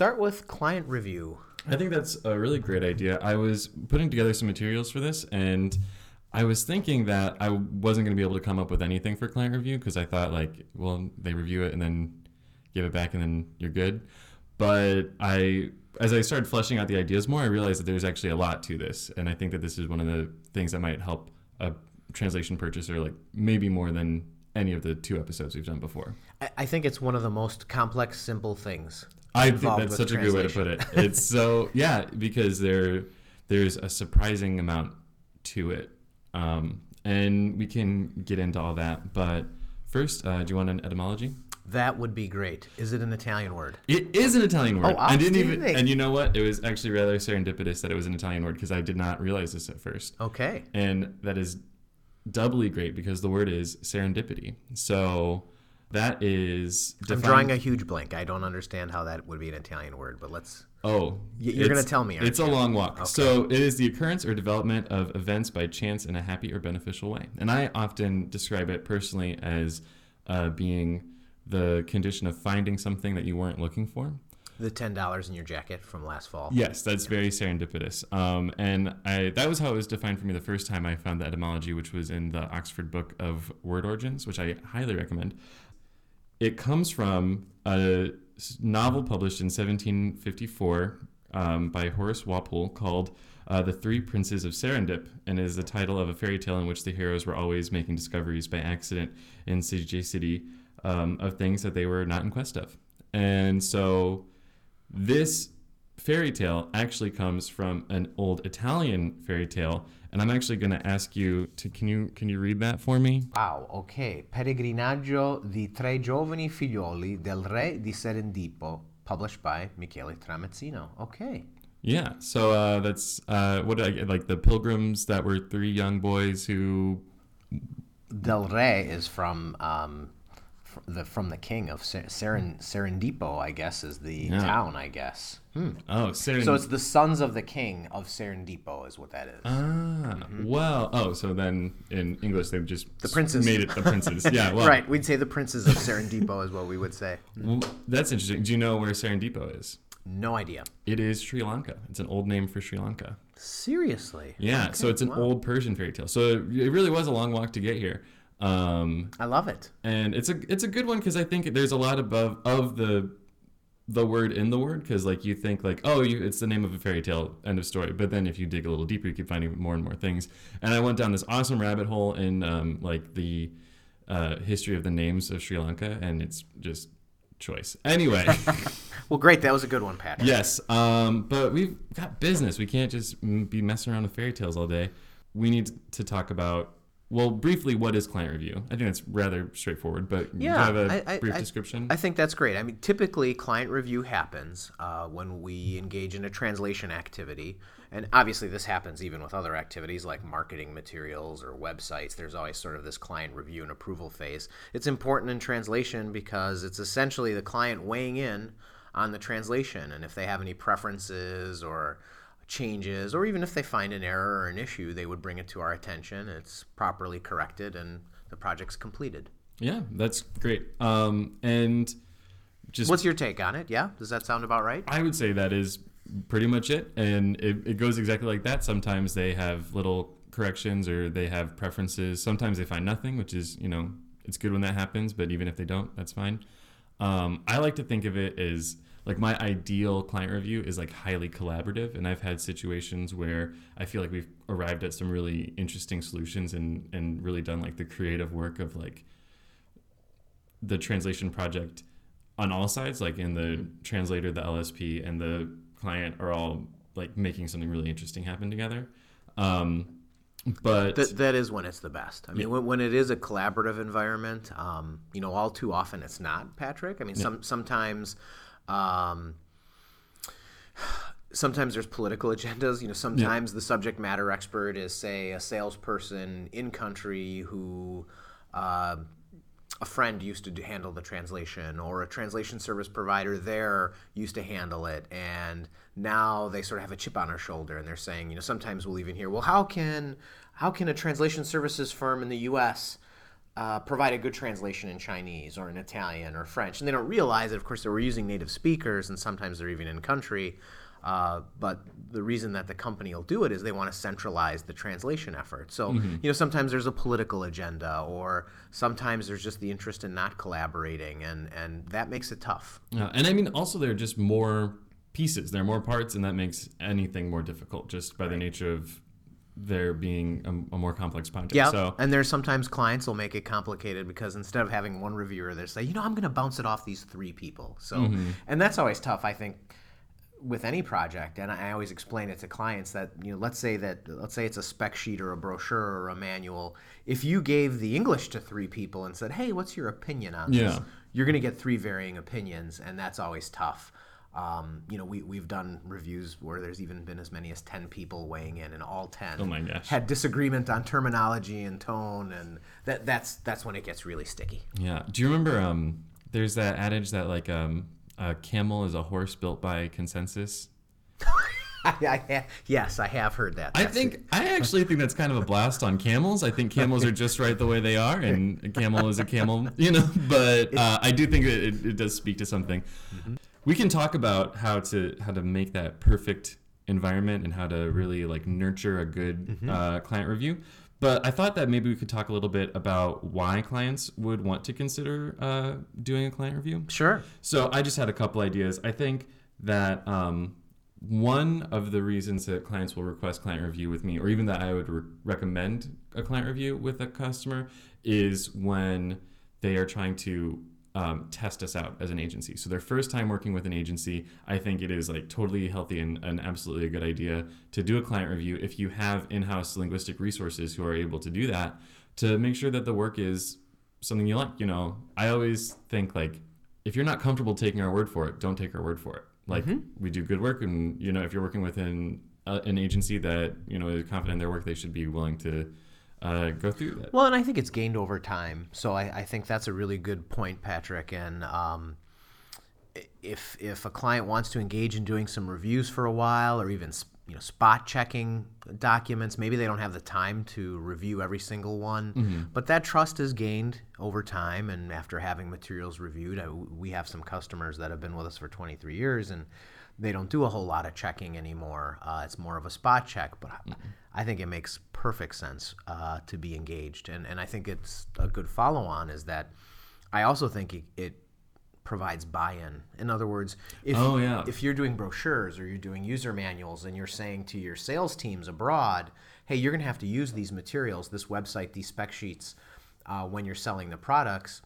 start with client review. I think that's a really great idea. I was putting together some materials for this and I was thinking that I wasn't going to be able to come up with anything for client review because I thought like, well, they review it and then give it back and then you're good. But I as I started fleshing out the ideas more, I realized that there's actually a lot to this, and I think that this is one of the things that might help a translation purchaser, like maybe more than any of the two episodes we've done before. I, I think it's one of the most complex, simple things. I think that's such a good way to put it. It's so yeah, because there there's a surprising amount to it, um, and we can get into all that. But first, uh, do you want an etymology? That would be great. Is it an Italian word? It is an Italian word. Oh, I didn't even. And you know what? It was actually rather serendipitous that it was an Italian word because I did not realize this at first. Okay. And that is doubly great because the word is serendipity. So that is. Defined... I'm drawing a huge blank. I don't understand how that would be an Italian word, but let's. Oh, you're going to tell me. It's you? a long walk. Okay. So it is the occurrence or development of events by chance in a happy or beneficial way. And I often describe it personally as uh, being the condition of finding something that you weren't looking for. The ten dollars in your jacket from last fall. Yes, that's very serendipitous. Um, and I that was how it was defined for me the first time I found the etymology, which was in the Oxford Book of Word Origins, which I highly recommend. It comes from a novel published in 1754 um, by Horace Walpole called uh, The Three Princes of Serendip, and is the title of a fairy tale in which the heroes were always making discoveries by accident in sagacity um, of things that they were not in quest of. And so this fairy tale actually comes from an old Italian fairy tale. And I'm actually going to ask you to can you can you read that for me? Wow, okay. Peregrinaggio di tre giovani figlioli del re di Serendipo, published by Michele Tramezzino. Okay. Yeah, so uh, that's uh, what I like the pilgrims that were three young boys who. Del Re is from um, the from the king of Seren, Serendipo, I guess, is the yeah. town. I guess. Hmm. Oh, so it's the sons of the king of Serendipo, is what that is. Ah, mm-hmm. well. Oh, so then in English they've just the princes made it the princes. yeah, well. right. We'd say the princes of Serendipo is what we would say. Well, that's interesting. Do you know where Serendipo is? No idea. It is Sri Lanka. It's an old name for Sri Lanka. Seriously? Yeah. Okay. So it's an wow. old Persian fairy tale. So it really was a long walk to get here. Um, I love it, and it's a it's a good one because I think there's a lot above of the the word in the word because like you think like oh you, it's the name of a fairy tale end of story. But then if you dig a little deeper you keep finding more and more things. And i went down this awesome rabbit hole in um, like the uh, history of the names of sri lanka and it's just choice. Anyway. Well great. That was a good one pat yes um, but we've got business. We can't just be messing around with fairy tales all day. We need to talk about well, briefly, what is client review? I think it's rather straightforward, but yeah, have a I, brief I, description? I think that's great. I mean, typically, client review happens uh, when we engage in a translation activity. And obviously, this happens even with other activities like marketing materials or websites. There's always sort of this client review and approval phase. It's important in translation because it's essentially the client weighing in on the translation. And if they have any preferences or changes, or even if they find an error or an issue, they would bring it to our attention. It's properly corrected, and the project's completed. Yeah, that's great. Um, and just what's your take on it? Yeah, does that sound about right? I would say that is pretty much it, and it, it goes exactly like that. Sometimes they have little corrections or they have preferences. Sometimes they find nothing, which is you know it's good when that happens. But even if they don't, that's fine. Um, I like to think of it as like my ideal client review is like highly collaborative and i've had situations where i feel like we've arrived at some really interesting solutions and and really done like the creative work of like the translation project on all sides like in the translator the lsp and the client are all like making something really interesting happen together um, but that, that is when it's the best. I mean, yeah. when, when it is a collaborative environment, um, you know, all too often it's not. Patrick. I mean, yeah. some sometimes um, sometimes there's political agendas. You know, sometimes yeah. the subject matter expert is, say, a salesperson in country who uh, a friend used to handle the translation, or a translation service provider there used to handle it, and now they sort of have a chip on their shoulder, and they're saying, you know, sometimes we'll even hear, well, how can how can a translation services firm in the U.S uh, provide a good translation in Chinese or in Italian or French, and they don't realize that, of course, they were using native speakers, and sometimes they're even in country. Uh, but the reason that the company will do it is they want to centralize the translation effort. So, mm-hmm. you know, sometimes there's a political agenda, or sometimes there's just the interest in not collaborating, and and that makes it tough. Yeah, and I mean, also there are just more pieces, there are more parts, and that makes anything more difficult just by right. the nature of there being a, a, more complex project. Yeah, so, and there's sometimes clients will make it complicated because instead of having one reviewer, they say, you know, I'm going to bounce it off these three people. So, mm-hmm. and that's always tough. I think with any project, and I always explain it to clients that you know, let's say that let's say it's a spec sheet or a brochure or a manual. If you gave the English to three people and said, "Hey, what's your opinion on this?" You're going to get three varying opinions, and that's always tough. Um, you know, we, we've done reviews where there's even been as many as 10 people weighing in, and all 10 oh had disagreement on terminology and tone, and that, that's, that's when it gets really sticky. Yeah. Do you remember um, there's that adage that, like, um, a camel is a horse built by consensus? I, I yes, I have heard that. That's I think it. I actually think that's kind of a blast on camels. I think camels are just right the way they are, and a camel is a camel, you know. But uh, I do think it, it, does speak to something. Mm-hmm we can talk about how to how to make that perfect environment and how to really like nurture a good mm-hmm. uh, client review. But I thought that maybe we could talk a little bit about why clients would want to consider uh, doing a client review. Sure. So I just had a couple ideas. I think that um, one of the reasons that clients will request client review with me, or even that I would re- recommend a client review with a customer, is when they are trying to um, test us out as an agency. So their first time working with an agency, I think it is like totally healthy and, and absolutely a good idea to do a client review if you have in-house linguistic resources who are able to do that to make sure that the work is something you like. You know, I always think like if you're not comfortable taking our word for it, don't take our word for it. Like mm-hmm. we do good work, and you know if you're working with an uh, an agency that you know is confident in their work, they should be willing to uh, go through that. Well, and I think it's gained over time. So I, I think that's a really good point, Patrick. And um, if if a client wants to engage in doing some reviews for a while, or even you know spot checking documents, maybe they don't have the time to review every single one. Mm-hmm. But that trust is gained over time, and after having materials reviewed, I, we have some customers that have been with us for 23 years, and they don't do a whole lot of checking anymore. Uh, it's more of a spot check, but mm-hmm. I think it makes perfect sense uh, to be engaged. And, and I think it's a good follow on is that I also think it, it provides buy-in. In other words, if, oh, yeah. if you're doing brochures or you're doing user manuals and you're saying to your sales teams abroad, hey, you're going to have to use these materials, this website, these spec sheets, uh, when you're selling the products,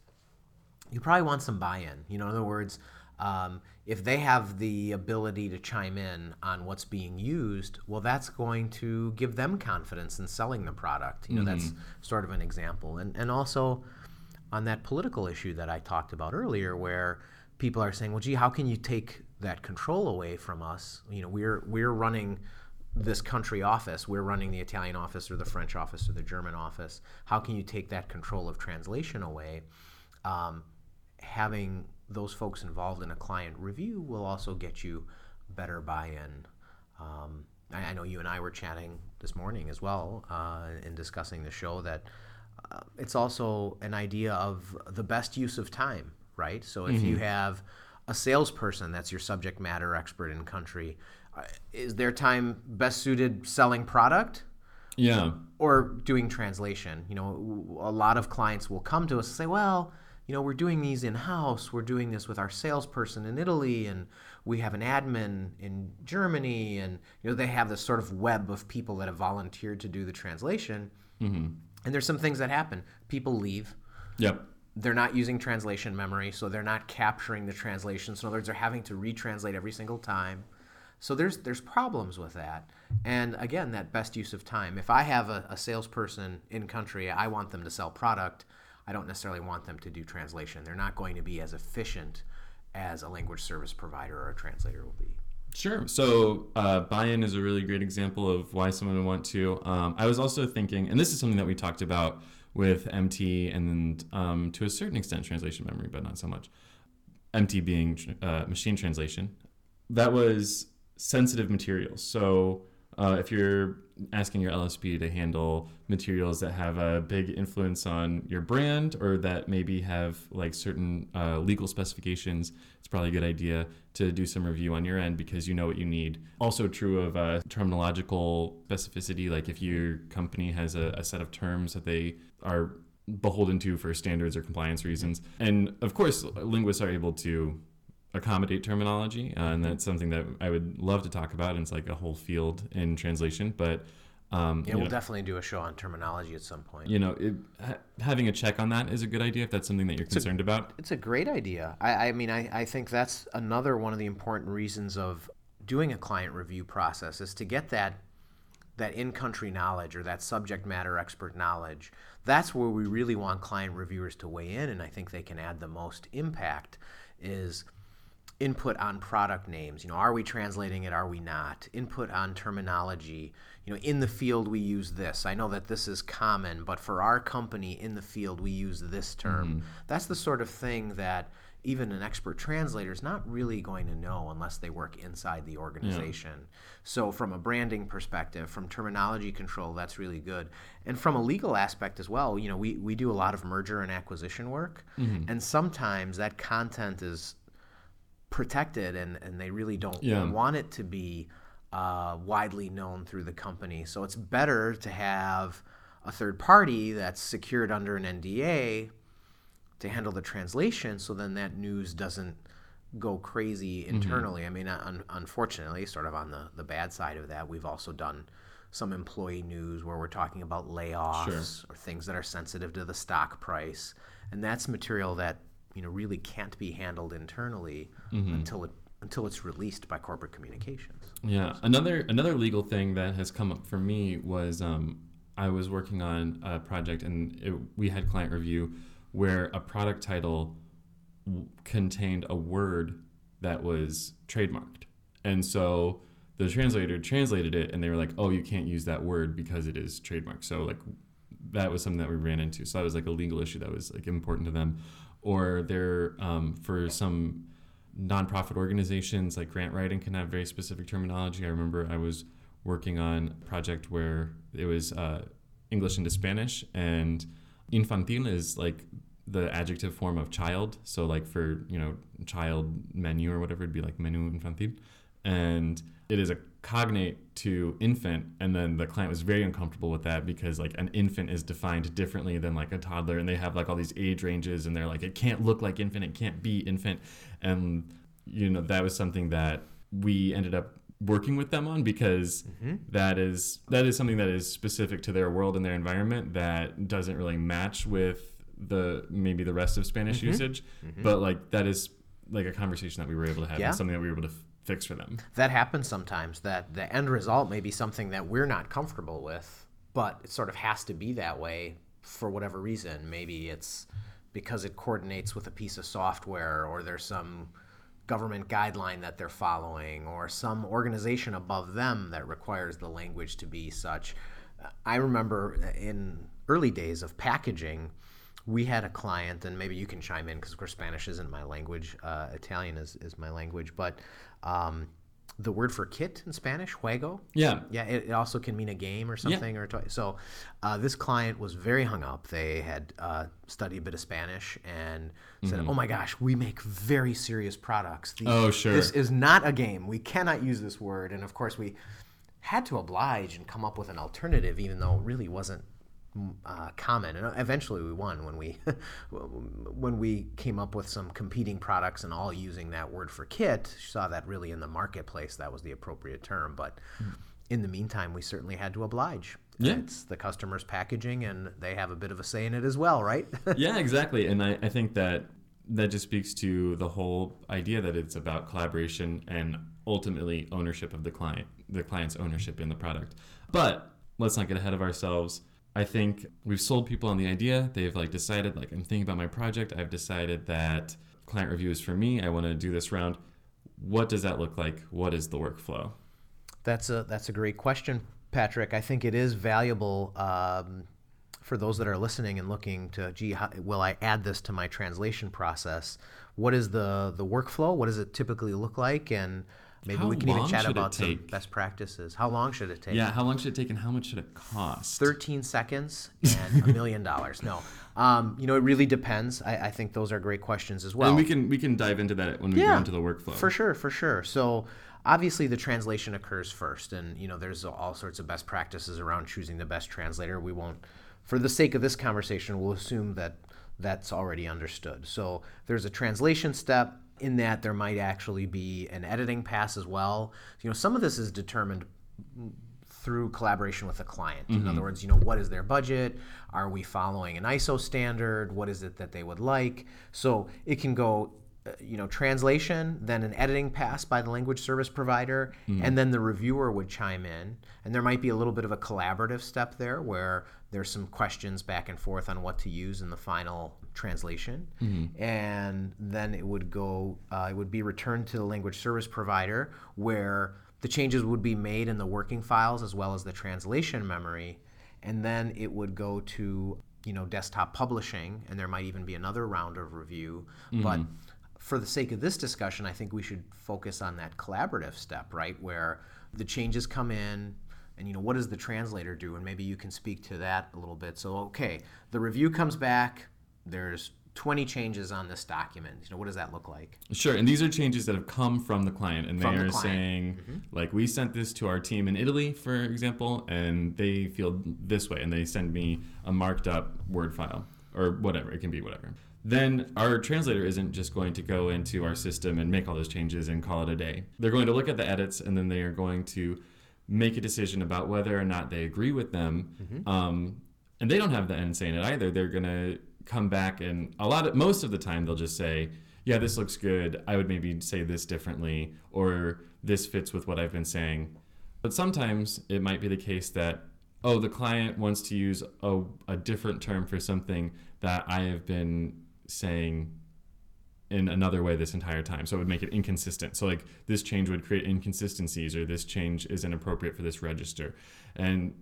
you probably want some buy-in. You know, in other words, um, if they have the ability to chime in on what's being used, well, that's going to give them confidence in selling the product. You know, mm-hmm. that's sort of an example. And and also on that political issue that I talked about earlier, where people are saying, "Well, gee, how can you take that control away from us? You know, we're we're running." this country office, we're running the Italian office or the French office or the German office. How can you take that control of translation away? Um, having those folks involved in a client review will also get you better buy-in. Um, I, I, know you and I were chatting this morning as well uh, in discussing the show that uh, it's also an idea of the best use of time, right? So if mm-hmm. you have a salesperson that's your subject matter expert in country, uh, is their time best suited selling product? Yeah. Or doing translation. You know, a lot of clients will come to us and say, well, you know, we're doing these in house. We're doing this with our salesperson in Italy, and we have an admin in Germany, and you know, they have this sort of web of people that have volunteered to do the translation. Mm-hmm. And there's some things that happen. People leave. Yep. They're not using translation memory, so they're not capturing the translation. So in other words, they're having to retranslate every single time. So there's there's problems with that. And again, that best use of time. If I have a, a salesperson in country, I want them to sell product I don't necessarily want them to do translation. They're not going to be as efficient as a language service provider or a translator will be. Sure. So uh, buy-in is a really great example of why someone would want to. Um, I was also thinking, and this is something that we talked about with MT and um, to a certain extent translation memory, but not so much. MT being uh, machine translation. That was sensitive materials. So Uh, if you're asking your LSP to handle materials that have a big influence on your brand or that maybe have like certain uh, legal specifications, it's probably a good idea to do some review on your end because you know what you need. Also, true of uh, terminological specificity, like if your company has a, a set of terms that they are beholden to for standards or compliance reasons. And of course, linguists are able to accommodate terminology, uh, and that's something that I would love to talk about. And it's like a whole field in translation, but. Um, yeah, we'll know, definitely do a show on terminology at some point. You know, it, ha- having a check on that is a good idea if that's something that you're it's concerned a, about. It's a great idea. I, I mean, I, I think that's another one of the important reasons of doing a client review process is to get that that in-country knowledge or that subject matter expert knowledge. That's where we really want client reviewers to weigh in, and I think they can add the most impact. Is input on product names. You know, are we translating it? Are we not? Input on terminology. You know, in the field we use this. I know that this is common, but for our company in the field we use this term. Mm-hmm. That's the sort of thing that even an expert translator is not really going to know unless they work inside the organization. Yeah. So, from a branding perspective, from terminology control, that's really good. And from a legal aspect as well, you know, we, we do a lot of merger and acquisition work, mm-hmm. and sometimes that content is protected and, and they really don't yeah. want it to be uh, widely known through the company. So it's better to have a third party that's secured under an NDA to handle the translation so then that news doesn't go crazy mm-hmm. internally. Mm-hmm. I mean, un- unfortunately, sort of on the, the bad side of that, we've also done some employee news where we're talking about layoffs sure. or things that are sensitive to the stock price. And that's material that you know really can't be handled internally mm-hmm. until it until it's released by corporate communications. Yeah, another another legal thing that has come up for me was um, I was working on a project and it, we had client review where a product title w- contained a word that was trademarked, and so the translator translated it and they were like, "Oh, you can't use that word because it is trademarked." So like that was something that we ran into. So that was like a legal issue that was like important to them or they're um, for some nonprofit organizations like grant writing can have very specific terminology. I remember I was working on a project where it was uh, English into Spanish, and infantil is like the adjective form of child. So like for you know child menu or whatever, it'd be like menu infantil, and it is a cognate to infant and then the client was very uncomfortable with that because like an infant is defined differently than like a toddler and they have like all these age ranges and they're like it can't look like infant it can't be infant and you know that was something that we ended up working with them on because mm-hmm. that is that is something that is specific to their world and their environment that doesn't really match with the maybe the rest of Spanish mm-hmm. usage mm-hmm. but like that is like a conversation that we were able to have yeah. and something that we were able to fix for them. That happens sometimes. That the end result may be something that we're not comfortable with, but it sort of has to be that way for whatever reason. Maybe it's because it coordinates with a piece of software, or there's some government guideline that they're following, or some organization above them that requires the language to be such. I remember in early days of packaging we had a client, and maybe you can chime in because, of course, Spanish isn't my language. Uh, Italian is, is my language. But um, the word for kit in Spanish, juego. Yeah. Yeah, it, it also can mean a game or something. Yeah. or toy. So uh, this client was very hung up. They had uh, studied a bit of Spanish and said, mm-hmm. oh my gosh, we make very serious products. Oh, sure. This is not a game. We cannot use this word. And of course, we had to oblige and come up with an alternative, even though it really wasn't uh, common, and eventually we won when we when we came up with some competing products and all using that word for kit. Saw that really in the marketplace that was the appropriate term, but mm. in the meantime, we certainly had to oblige. Yeah. It's the customer's packaging, and they have a bit of a say in it as well, right? yeah, exactly. And I, I think that that just speaks to the whole idea that it's about collaboration and ultimately ownership of the client, the client's ownership in the product. But let's not get ahead of ourselves I think we've sold people on the idea. They've like decided like I'm thinking about my project. I've decided that client review is for me. I want to do this round. What does that look like? What is the workflow? That's a that's a great question, Patrick. I think it is valuable um, for those that are listening and looking to, gee, how, will I add this to my translation process? What is the the workflow? What does it typically look like? And Maybe How we can even chat about some best practices. How long should it take? Yeah, how long should it take and how much should it cost? 13 seconds and a million dollars. No. Um, you know, it really depends. I, I think those are great questions as well. and we can we can dive into that when we go into the workflow. For sure, for sure. So obviously the translation occurs first, and you know there's all sorts of best practices around choosing the best translator. We won't, for the sake of this conversation, we'll assume that that's already understood. So there's a translation step. In that, there might actually be an editing pass as well. You know, some of this is determined through collaboration with the client. In other words, you know, what is their budget? Are we following an ISO standard? What is it that they would like? So it can go, uh, you know, translation, then an editing pass by the language service provider, and then the reviewer would chime in. And there might be a little bit of a collaborative step there where there's some questions back and forth on what to use in the final translation. And then it would go, uh, it would be returned to the language service provider where the changes would be made in the working files as well as the translation memory, and then it would go to you know desktop publishing, and there might even be another round of review. But for the sake of this discussion, I think we should focus on that collaborative step, right, where the changes come in. And you know what does the translator do? And maybe you can speak to that a little bit. So okay, the review comes back. There's 20 changes on this document. You know what does that look like? Sure, and these are changes that have come from the client, and From they the are client. saying, like, we sent this to our team in Italy, for example, and they feel this way, and they send me a marked up Word file or whatever. It can be whatever. Then our translator isn't just going to go into our system and make all those changes and call it a day. They're going to look at the edits, and then they are going to make a decision about whether or not they agree with them. Um, and they don't have the end say in it either. They're gonna come back and a lot of most of the time they'll just say, "Yeah, this looks good. I would maybe say this differently," or "This fits with what I've been saying." But sometimes it might be the case that oh, the client wants to use a, a different term for something that I have been saying in another way this entire time. So it would make it inconsistent. So like this change would create inconsistencies or this change isn't appropriate for this register. And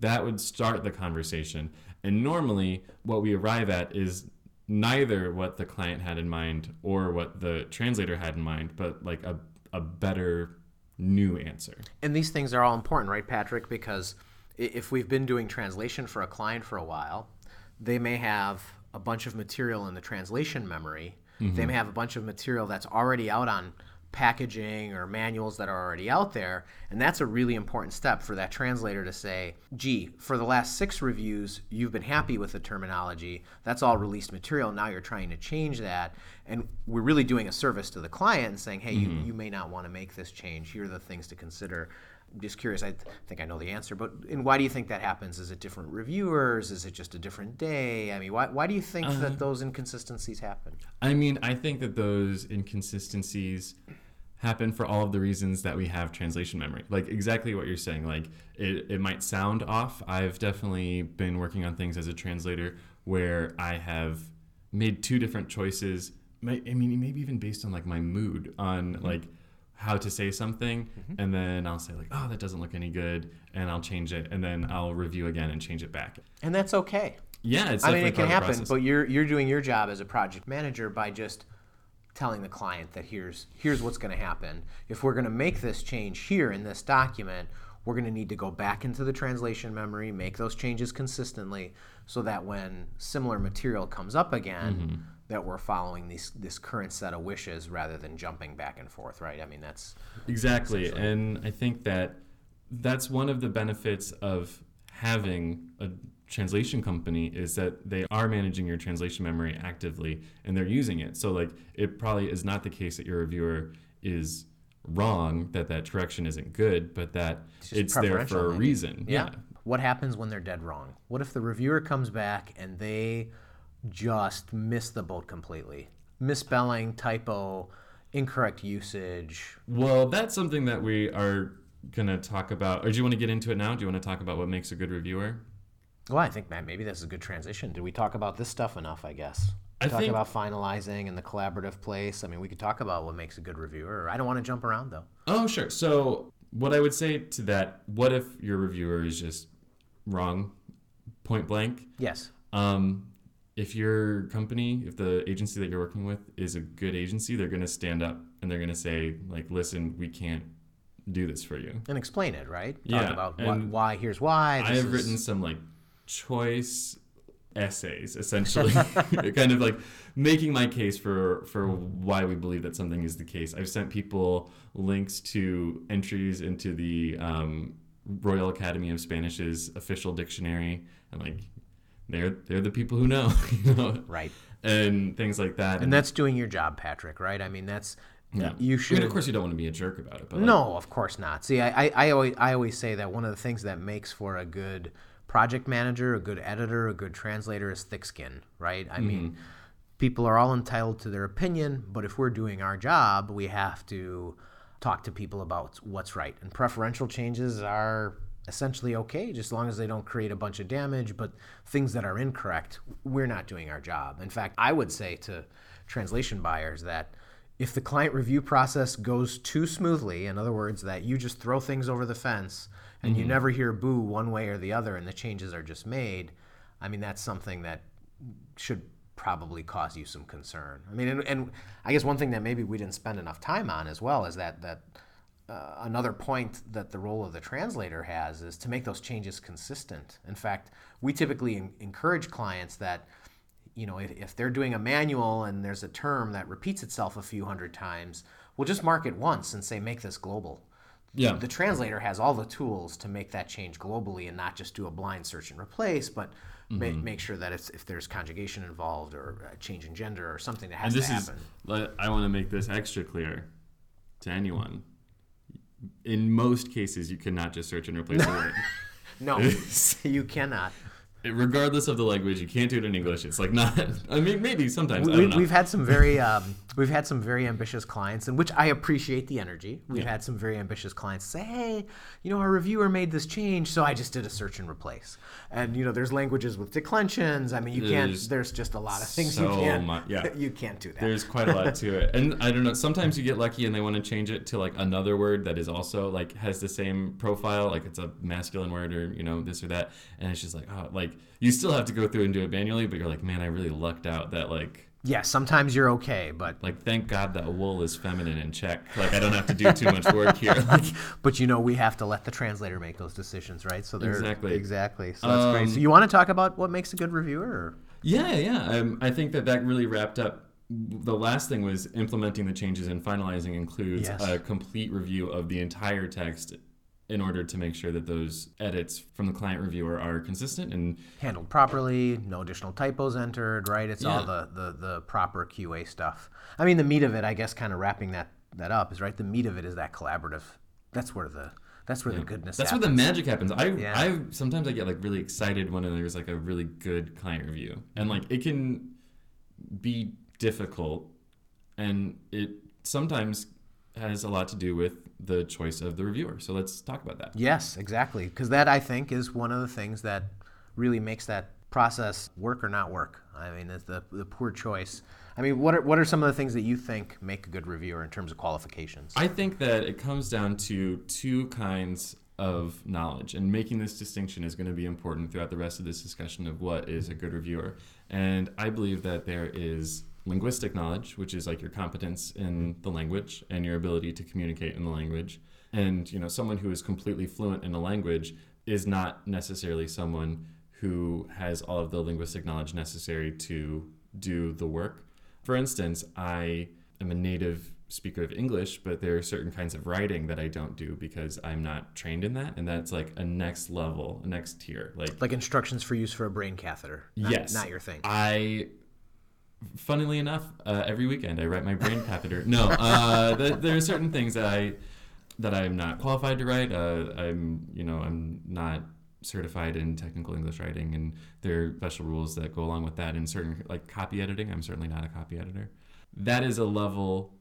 that would start the conversation. And normally what we arrive at is neither what the client had in mind or what the translator had in mind, but like a, a better new answer. And these things are all important, right, Patrick? Because if we've been doing translation for a client for a while, they may have a bunch of material in the translation memory. They mm-hmm. may have a bunch of material that's already out on packaging or manuals that are already out there. And that's a really important step for that translator to say, gee, for the last six reviews, you've been happy with the terminology. That's all released material. Now you're trying to change that. And we're really doing a service to the client and saying, hey, you, mm-hmm. you may not want to make this change. Here are the things to consider. I'm just curious. I th- think I know the answer, but and why do you think that happens? Is it different reviewers? Is it just a different day? I mean, why, why do you think that uh, those inconsistencies happen? I mean, I think that those inconsistencies happen for all of the reasons that we have translation memory. Like exactly what you're saying. Like it, it might sound off. I've definitely been working on things as a translator where I have made two different choices. I mean, maybe even based on like my mood on mm-hmm. like how to say something and then I'll say like, "Oh, that doesn't look any good." And I'll change it and then I'll review again and change it back. And that's okay. Yeah, it's I mean, it can part of the happen, but you're you're doing your job as a project manager by just telling the client that here's here's what's going to happen. If we're going to make this change here in this document, we're going to need to go back into the translation memory, make those changes consistently, so that when similar material comes up again, Mm-hmm. That we're following these this current set of wishes rather than jumping back and forth. Right? I mean, that's Exactly. And I think that that's one of the benefits of having a translation company is that they are managing your translation memory actively and they're using it. So like it probably is not the case that your reviewer is wrong that that correction isn't good, but that just it's there for a maybe. reason. Yeah. What happens when they're dead wrong? What if the reviewer comes back and they just miss the boat completely? Misspelling, typo, incorrect usage. Well, that's something that we are going to talk about. Or do you want to get into it now? Do you want to talk about what makes a good reviewer? Well, I think Matt, maybe this is a good transition. Did we talk about this stuff enough? I guess. I talk think- about finalizing and the collaborative place. I mean, we could talk about what makes a good reviewer. I don't want to jump around though. Oh, sure. So, what I would say to that, what if your reviewer is just wrong, point blank? Yes. Um, if your company, if the agency that you're working with is a good agency, they're going to stand up and they're going to say, like, listen, we can't do this for you. And explain it, right? Talk Yeah, about why, why, here's why. I have is- written some like choice essays, essentially, kind of like making my case for for why we believe that something is the case. I've sent people links to entries into the um, Royal Academy of Spanish's official dictionary, and like they're they're the people who know, you know, Right. and things like that. And that's doing your job, Patrick, right? I mean, that's, yeah, you I should. mean, of course, you don't want to be a jerk about it, but like, No, of course not. See, I, I, I, always, I always say that one of the things that makes for a good project manager, a good editor, a good translator is thick skin, right? I mean, mm-hmm. people are all entitled to their opinion, but if we're doing our job, we have to talk to people about what's right. And preferential changes are essentially okay, just as long as they don't create a bunch of damage. But things that are incorrect, we're not doing our job. In fact, I would say to translation buyers that if the client review process goes too smoothly, in other words, that you just throw things over the fence and you mm-hmm. never hear boo one way or the other and the changes are just made, I mean, that's something that should probably cause you some concern. I mean, and, and I guess one thing that maybe we didn't spend enough time on as well is that that uh, another point that the role of the translator has is to make those changes consistent. In fact, we typically en- encourage clients that you know if, if they're doing a manual and there's a term that repeats itself a few hundred times, we'll just mark it once and say make this global yeah, the translator has all the tools to make that change globally and not just do a blind search and replace, but ma- Mm-hmm. make sure that if, if there's conjugation involved or a change in gender or something that and has this to is happen. let- I want to make this extra clear to anyone. In most cases, you cannot just search and replace a word. No, you cannot. regardless of the language. You can't do it in English. It's like not. I mean, maybe sometimes. I We, we've had some very um, we've had some very ambitious clients, and which I appreciate the energy. We've had some very ambitious clients say, "Hey, you know, our reviewer made this change, so I just did a search and replace." And you know, there's languages with declensions. I mean, you can't. There's There's just a lot of things you can't. mu- yeah. you can't do that. There's quite a lot to it, and I don't know. Sometimes you get lucky and they want to change it to like another word that is also like has the same profile, like it's a masculine word or you know this or that, and it's just like oh, like you still have to go through and do it manually, but you're like, man, I really lucked out that like yeah, sometimes you're okay, but like thank God that wool is feminine and check. Like I don't have to do too much work here. Like, but you know we have to let the translator make those decisions, right? So they're Exactly. exactly. So that's great. Um, So you want to talk about what makes a good reviewer? Or? Yeah, yeah. Um, I think that that really wrapped up. The last thing was implementing the changes and finalizing includes Yes. a complete review of the entire text in order to make sure that those edits from the client reviewer are consistent and handled properly, no additional typos entered, right? It's all the, the, the proper QA stuff. I mean, the meat of it, I guess, kind of wrapping that, that up is right. The meat of it is that collaborative. That's where the that's where the goodness. Is. That's where the magic happens. I Yeah. I sometimes I get like really excited when there's like a really good client review. And like it can be difficult and it sometimes has a lot to do with the choice of the reviewer. So let's talk about that. Yes, exactly. Because that I think is one of the things that really makes that process work or not work. I mean, it's the the poor choice. I mean, what are what are some of the things that you think make a good reviewer in terms of qualifications? I think that it comes down to two kinds of knowledge, and making this distinction is going to be important throughout the rest of this discussion of what is a good reviewer. And I believe that there is linguistic knowledge, which is like your competence in the language and your ability to communicate in the language. And you know, someone who is completely fluent in a language is not necessarily someone who has all of the linguistic knowledge necessary to do the work. For instance, I am a native speaker of English, but there are certain kinds of writing that I don't do because I'm not trained in that, and that's like a next level, a next tier. Like, like instructions for use for a brain catheter. Not, yes, not your thing. I, funnily enough, uh, every weekend I write my brain catheter. No, uh, th- there are certain things that I that I'm not qualified to write. Uh, I'm, you know, I'm not certified in technical English writing, and there are special rules that go along with that. In certain like copy editing, I'm certainly not a copy editor. That is a level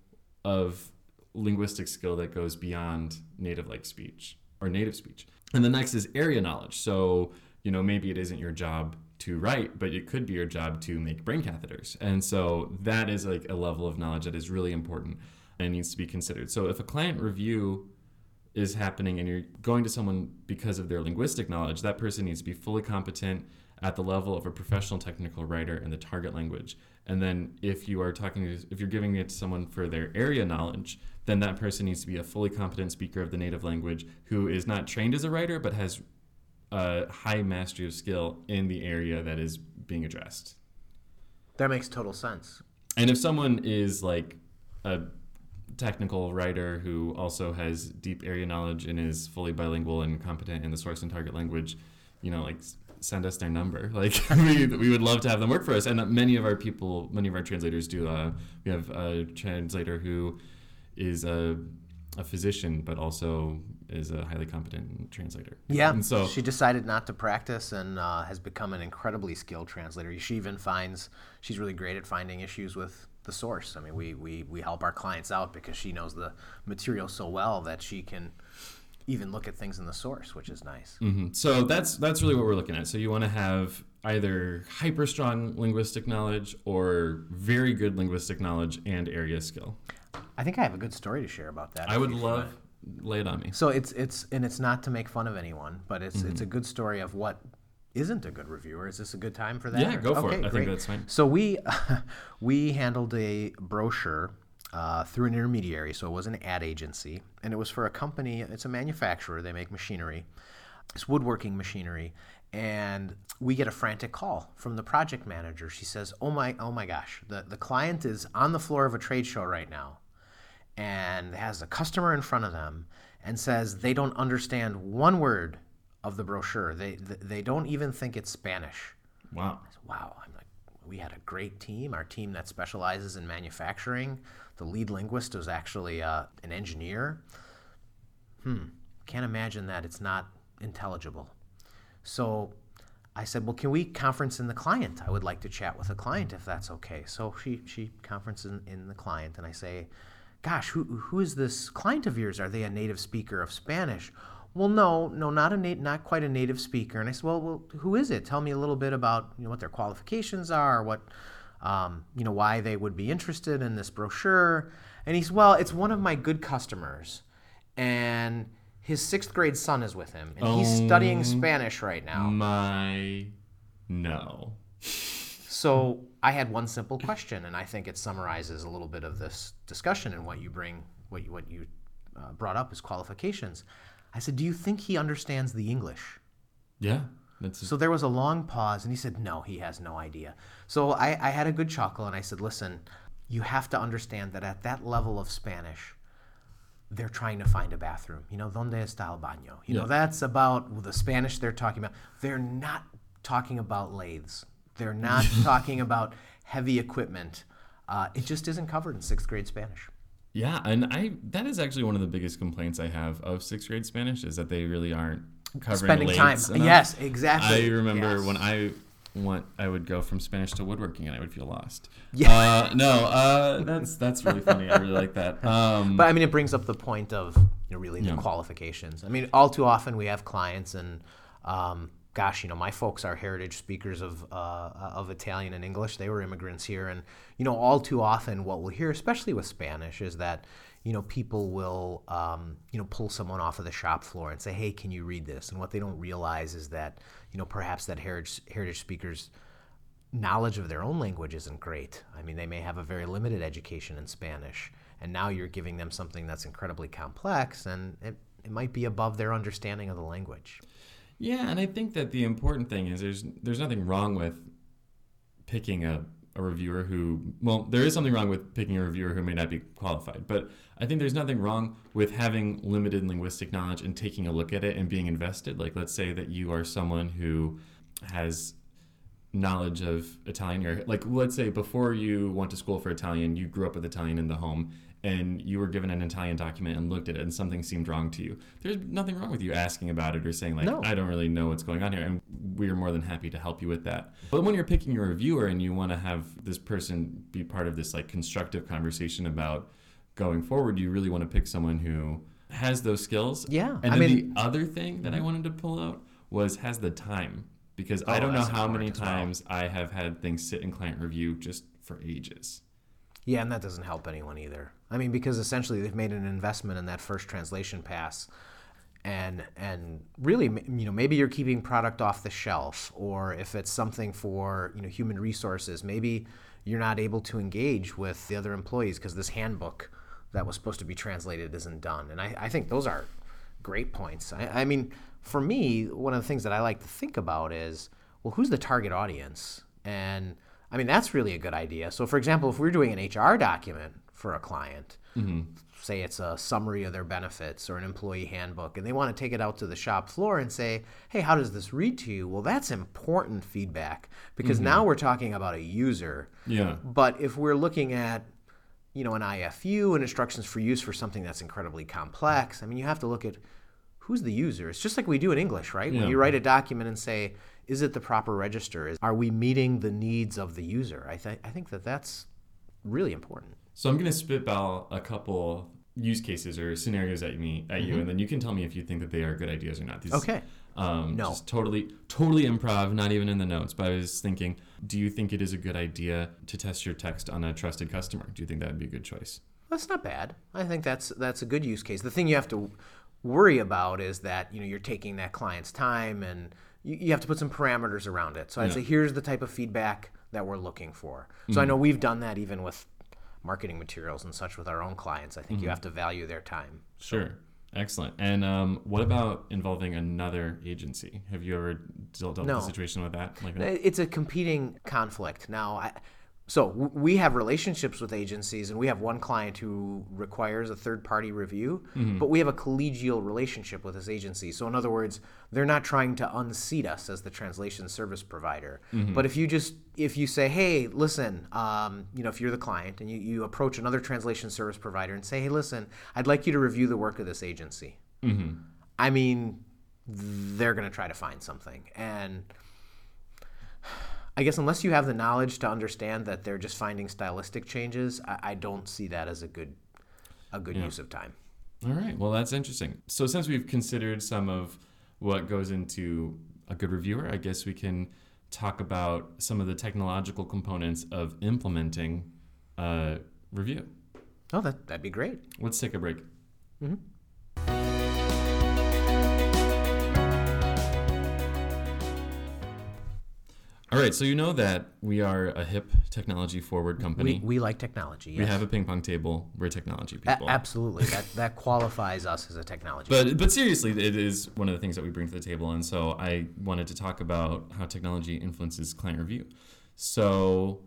of linguistic skill that goes beyond native like speech or native speech. And the next is area knowledge. So, you know, maybe it isn't your job to write, but it could be your job to make brain catheters. And so that is like a level of knowledge that is really important and needs to be considered. So if a client review is happening and you're going to someone because of their linguistic knowledge, that person needs to be fully competent at the level of a professional technical writer in the target language. And then if you are talking, if you're giving it to someone for their area knowledge, then that person needs to be a fully competent speaker of the native language who is not trained as a writer but has a high mastery of skill in the area that is being addressed. That makes total sense. And if someone is like a technical writer who also has deep area knowledge and is fully bilingual and competent in the source and target language, you know, like send us their number. Like we, we would love to have them work for us. And many of our people, many of our translators do. Uh, we have a translator who is a, a physician, but also is a highly competent translator. Yeah. And so she decided not to practice and uh, has become an incredibly skilled translator. She even finds she's really great at finding issues with the source. I mean, we, we, we help our clients out because she knows the material so well that she can even look at things in the source, which is nice. Mhm. So that's that's really what we're looking at. So you want to have either hyper strong linguistic knowledge or very good linguistic knowledge and area skill. I think I have a good story to share about that. I would love lay it on me. So it's it's and it's not to make fun of anyone, but it's Mm-hmm. it's a good story of what isn't a good reviewer. Is this a good time for that? Yeah, or- go for okay, it. I great. think that's fine. So we we handled a brochure uh, through an intermediary, so it was an ad agency, and it was for a company. It's a manufacturer. They make machinery. It's woodworking machinery, and we get a frantic call from the project manager. She says, "Oh my, oh my gosh, the the client is on the floor of a trade show right now." And has a customer in front of them and says they don't understand one word of the brochure. They they don't even think it's Spanish. Wow. Wow, I'm like, we had a great team. Our team that specializes in manufacturing. The lead linguist was actually uh, an engineer. Hmm, can't imagine that it's not intelligible. So I said, well, can we conference in the client? I would like to chat with the client if that's okay. So she she conferences in, in the client, and I say, gosh, who who is this client of yours? Are they a native speaker of Spanish? Well, no, no, not a nat- not quite a native speaker. And I said, well, well, who is it? Tell me a little bit about you know what their qualifications are, what um, you know why they would be interested in this brochure. And he said, well, it's one of my good customers, and his sixth grade son is with him, and he's studying Oh. Spanish right now. My no. So I had one simple question, and I think it summarizes a little bit of this discussion and what you bring, what you, what you uh, brought up as qualifications. I said, "Do you think he understands the English?" Yeah. That's So there was a long pause, and he said, "No, he has no idea." So I, I had a good chuckle, and I said, "Listen, you have to understand that at that level of Spanish, they're trying to find a bathroom. You know, donde está el baño? You know, that's about the Spanish they're talking about. They're not talking about lathes. They're not talking about heavy equipment. Uh, it just isn't covered in sixth grade Spanish. Yeah, and I that is actually one of the biggest complaints I have of sixth grade Spanish is that they really aren't covering Spending time. enough. Yes, exactly. I remember Yes. when I went, I would go from Spanish to woodworking, and I would feel lost. Yeah. Uh, no, uh, that's that's really funny. I really like that. Um, But I mean, it brings up the point of you know really the Yeah. qualifications. I mean, all too often we have clients, and um, gosh, you know, my folks are heritage speakers of uh, of Italian and English. They were immigrants here, and you know, all too often what we'll hear, especially with Spanish, is that you know people will um, you know pull someone off of the shop floor and say, "Hey, can you read this?" And what they don't realize is that you know perhaps that heritage heritage speakers knowledge of their own language isn't great. I mean, they may have a very limited education in Spanish, and now you're giving them something that's incredibly complex, and it, it might be above their understanding of the language. Yeah, and I think that the important thing is there's there's nothing wrong with picking a, a reviewer who well there is something wrong with picking a reviewer who may not be qualified, but I think there's nothing wrong with having limited linguistic knowledge and taking a look at it and being invested. Like let's say that you are someone who has knowledge of Italian or like let's say before you went to school for Italian, you grew up with Italian in the home and you were given an Italian document and looked at it and something seemed wrong to you. There's nothing wrong with you asking about it or saying like No. I don't really know what's going on here and we're more than happy to help you with that. But when you're picking your reviewer and you want to have this person be part of this like constructive conversation about going forward, you really want to pick someone who has those skills. Yeah, And I then mean- the other thing that I wanted to pull out was has the time because I Oh, don't know how many as well. times I have had things sit in client review just for ages. Yeah, and that doesn't help anyone either. I mean, because essentially they've made an investment in that first translation pass. and and really you know maybe you're keeping product off the shelf or if it's something for you know human resources maybe you're not able to engage with the other employees because this handbook that was supposed to be translated isn't done and i, I think those are great points I, I mean for me one of the things that i like to think about is well who's the target audience and i mean that's really a good idea so for example if we're doing an hr document for a client mm-hmm say it's a summary of their benefits or an employee handbook, and they want to take it out to the shop floor and say, hey, how does this read to you? Well, that's important feedback because mm-hmm. now we're talking about a user. Yeah. But if we're looking at you know an IFU and instructions for use for something that's incredibly complex, I mean, you have to look at who's the user. It's just like we do in English, right? Yeah. When you write a document and say, is it the proper register? Are we meeting the needs of the user? I, th- I think that that's really important. So I'm going to spitball a couple use cases or scenarios at me at you, mm-hmm. and then you can tell me if you think that they are good ideas or not. These, okay. Um, no. Just totally, totally improv, not even in the notes. But I was thinking, do you think it is a good idea to test your text on a trusted customer? Do you think that would be a good choice? That's not bad. I think that's that's a good use case. The thing you have to worry about is that you know you're taking that client's time and you, you have to put some parameters around it. So I'd yeah. say here's the type of feedback that we're looking for. So mm-hmm. I know we've done that even with marketing materials and such with our own clients. I think mm-hmm. you have to value their time. So. Sure. Excellent. And um, what about involving another agency? Have you ever dealt, dealt no. with a situation with that? Like that? It's a competing conflict. Now, I, so we have relationships with agencies, and we have one client who requires a third-party review, mm-hmm. but we have a collegial relationship with this agency. So in other words, they're not trying to unseat us as the translation service provider. Mm-hmm. But if you just if you say, hey, listen, um, you know, if you're the client and you, you approach another translation service provider and say, hey, listen, I'd like you to review the work of this agency. Mm-hmm. I mean, they're going to try to find something and I guess unless you have the knowledge to understand that they're just finding stylistic changes, I, I don't see that as a good a good yeah. use of time. All right. Well, that's interesting. So since we've considered some of what goes into a good reviewer, I guess we can talk about some of the technological components of implementing a review. Oh, that, that'd be great. Let's take a break. Mm-hmm. All right, so you know that we are a hip technology forward company. We, we like technology. Yes. We have a ping pong table. We're technology people. A- absolutely, that that qualifies us as a technology. But but seriously, it is one of the things that we bring to the table, and so I wanted to talk about how technology influences client review. So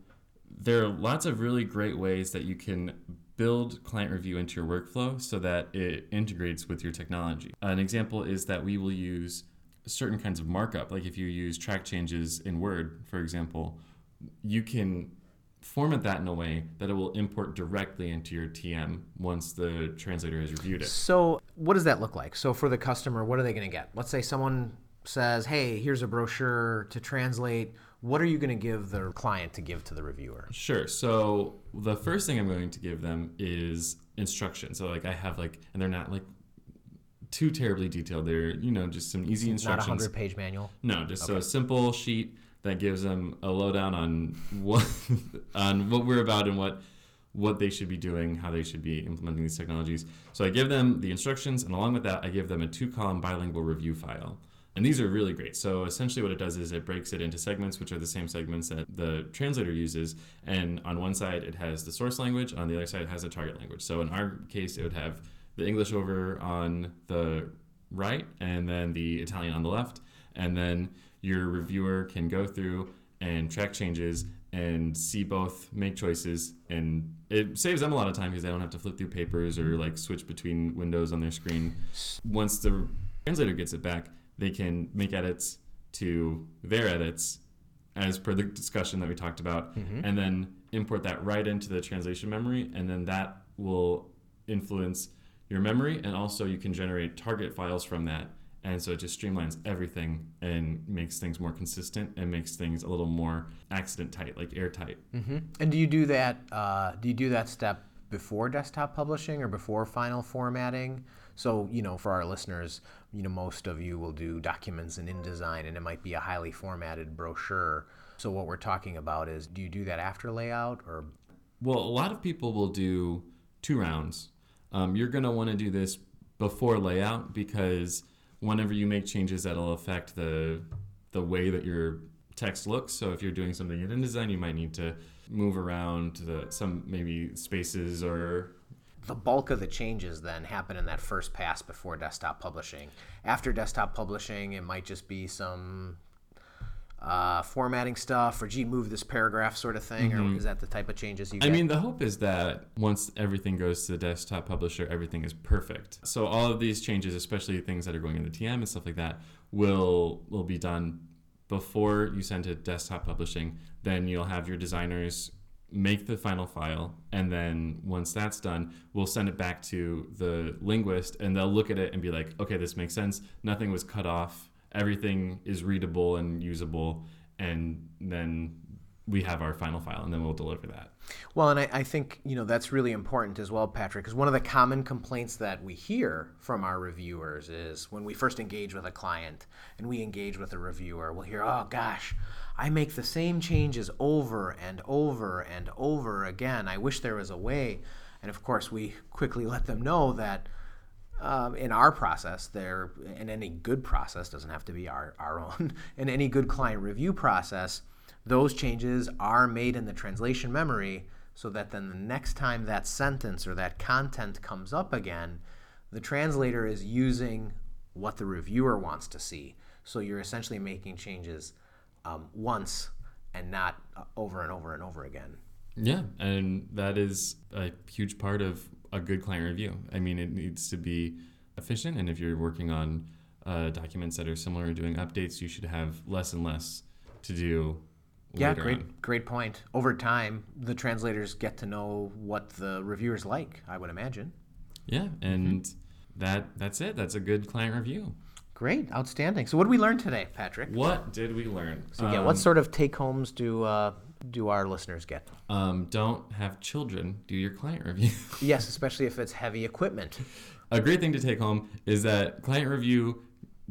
there are lots of really great ways that you can build client review into your workflow so that it integrates with your technology. An example is that we will use certain kinds of markup. Like if you use track changes in Word, for example, you can format that in a way that it will import directly into your TM once the translator has reviewed it. So, what does that look like? So, for the customer, what are they going to get? Let's say someone says, "Hey, here's a brochure to translate." What are you going to give the client to give to the reviewer? Sure. So, the first thing I'm going to give them is instructions. So, like I have like and they're not like too terribly detailed. They're you know just some easy instructions. Not a hundred page manual. No, just okay. so a simple sheet that gives them a lowdown on what on what we're about and what what they should be doing, how they should be implementing these technologies. So I give them the instructions, and along with that, I give them a two-column bilingual review file. And these are really great. So essentially, what it does is it breaks it into segments, which are the same segments that the translator uses. And on one side, it has the source language. On the other side, it has a target language. So in our case, it would have the English over on the right and then the Italian on the left. And then your reviewer can go through and track changes and see both, make choices, and it saves them a lot of time because they don't have to flip through papers or like switch between windows on their screen. Once the translator gets it back, they can make edits to their edits as per the discussion that we talked about, mm-hmm. and then import that right into the translation memory, and then that will influence your memory, and also you can generate target files from that. And so it just streamlines everything and makes things more consistent and makes things a little more accident tight, like airtight. Mm-hmm. And do you do that? Uh, do you do that step before desktop publishing or before final formatting? So you know, for our listeners, you know, most of you will do documents in InDesign, and it might be a highly formatted brochure. So what we're talking about is, do you do that after layout or? Well, a lot of people will do two rounds um, you're going to want to do this before layout because whenever you make changes that'll affect the the way that your text looks. So if you're doing something in InDesign, you might need to move around the, some maybe spaces or the bulk of the changes then happen in that first pass before desktop publishing. After desktop publishing, it might just be some uh, formatting stuff or gee, move this paragraph sort of thing, or is that the type of changes you I get? mean, the hope is that once everything goes to the desktop publisher, everything is perfect. So all of these changes, especially things that are going in the TM and stuff like that, will will be done before you send to desktop publishing. Then you'll have your designers make the final file, and then once that's done, we'll send it back to the linguist, and they'll look at it and be like, okay, this makes sense. Nothing was cut off. Everything is readable and usable, and then we have our final file, and then we'll deliver that. Well, and I, I think you know that's really important as well, Patrick, because one of the common complaints that we hear from our reviewers is when we first engage with a client and we engage with a reviewer, we'll hear, "Oh gosh, I make the same changes over and over and over again. I wish there was a way." And of course, we quickly let them know that um, in our process, there in any good process doesn't have to be our, our own. In any good client review process, those changes are made in the translation memory so that then the next time that sentence or that content comes up again, the translator is using what the reviewer wants to see. So you're essentially making changes um, once and not uh, over and over and over again. Yeah, and that is a huge part of a good client review. I mean, it needs to be efficient, and if you're working on uh, documents that are similar or doing updates, you should have less and less to do. Yeah, great, on. great point. Over time, the translators get to know what the reviewers like. I would imagine. Yeah, and that that's it. That's a good client review. Great, outstanding. So, what did we learn today, Patrick? What did we learn? So, yeah, what sort of take homes do uh, do our listeners get? Um, don't have children do your client review. Yes, especially if it's heavy equipment. a great thing to take home is that client review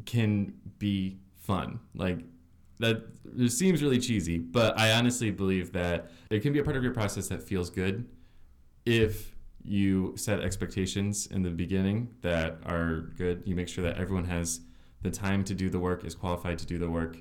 can be fun. Like that it seems really cheesy, but I honestly believe that it can be a part of your process that feels good if you set expectations in the beginning that are good. You make sure that everyone has the time to do the work, is qualified to do the work,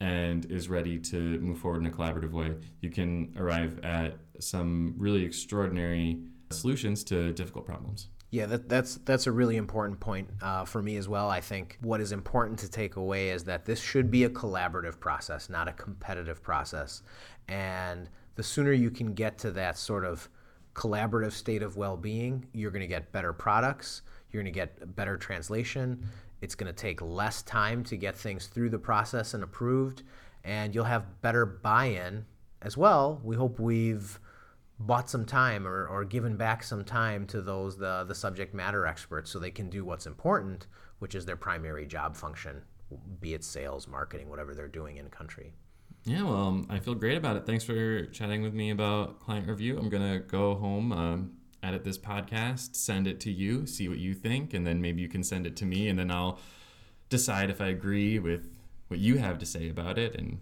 and is ready to move forward in a collaborative way. You can arrive at some really extraordinary solutions to difficult problems. Yeah, that, that's that's a really important point uh, for me as well. I think what is important to take away is that this should be a collaborative process, not a competitive process. And the sooner you can get to that sort of collaborative state of well-being, you're going to get better products. You're going to get better translation. It's going to take less time to get things through the process and approved, and you'll have better buy-in as well. We hope we've bought some time or, or given back some time to those the, the subject matter experts so they can do what's important which is their primary job function be it sales marketing whatever they're doing in country Yeah, well, um, I feel great about it. Thanks for chatting with me about client review. I'm going to go home, um, edit this podcast, send it to you, see what you think, and then maybe you can send it to me, and then I'll decide if I agree with what you have to say about it and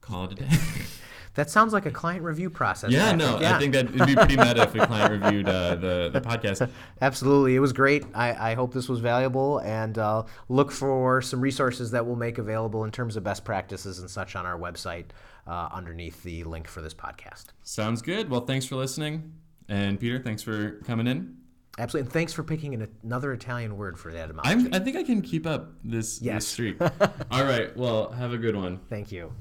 call it a day. that sounds like a client review process yeah, Patrick. no, Yeah. I think that would be pretty meta if we client reviewed uh, the, the podcast. Absolutely. It was great. I, I hope this was valuable and uh, look for some resources that we'll make available in terms of best practices and such on our website uh, underneath the link for this podcast. Sounds good. Well, thanks for listening. And Peter, thanks for coming in. Absolutely. And thanks for picking an, another Italian word for that I think I can keep up this, Yes. this streak. All right. Well, have a good one. Thank you.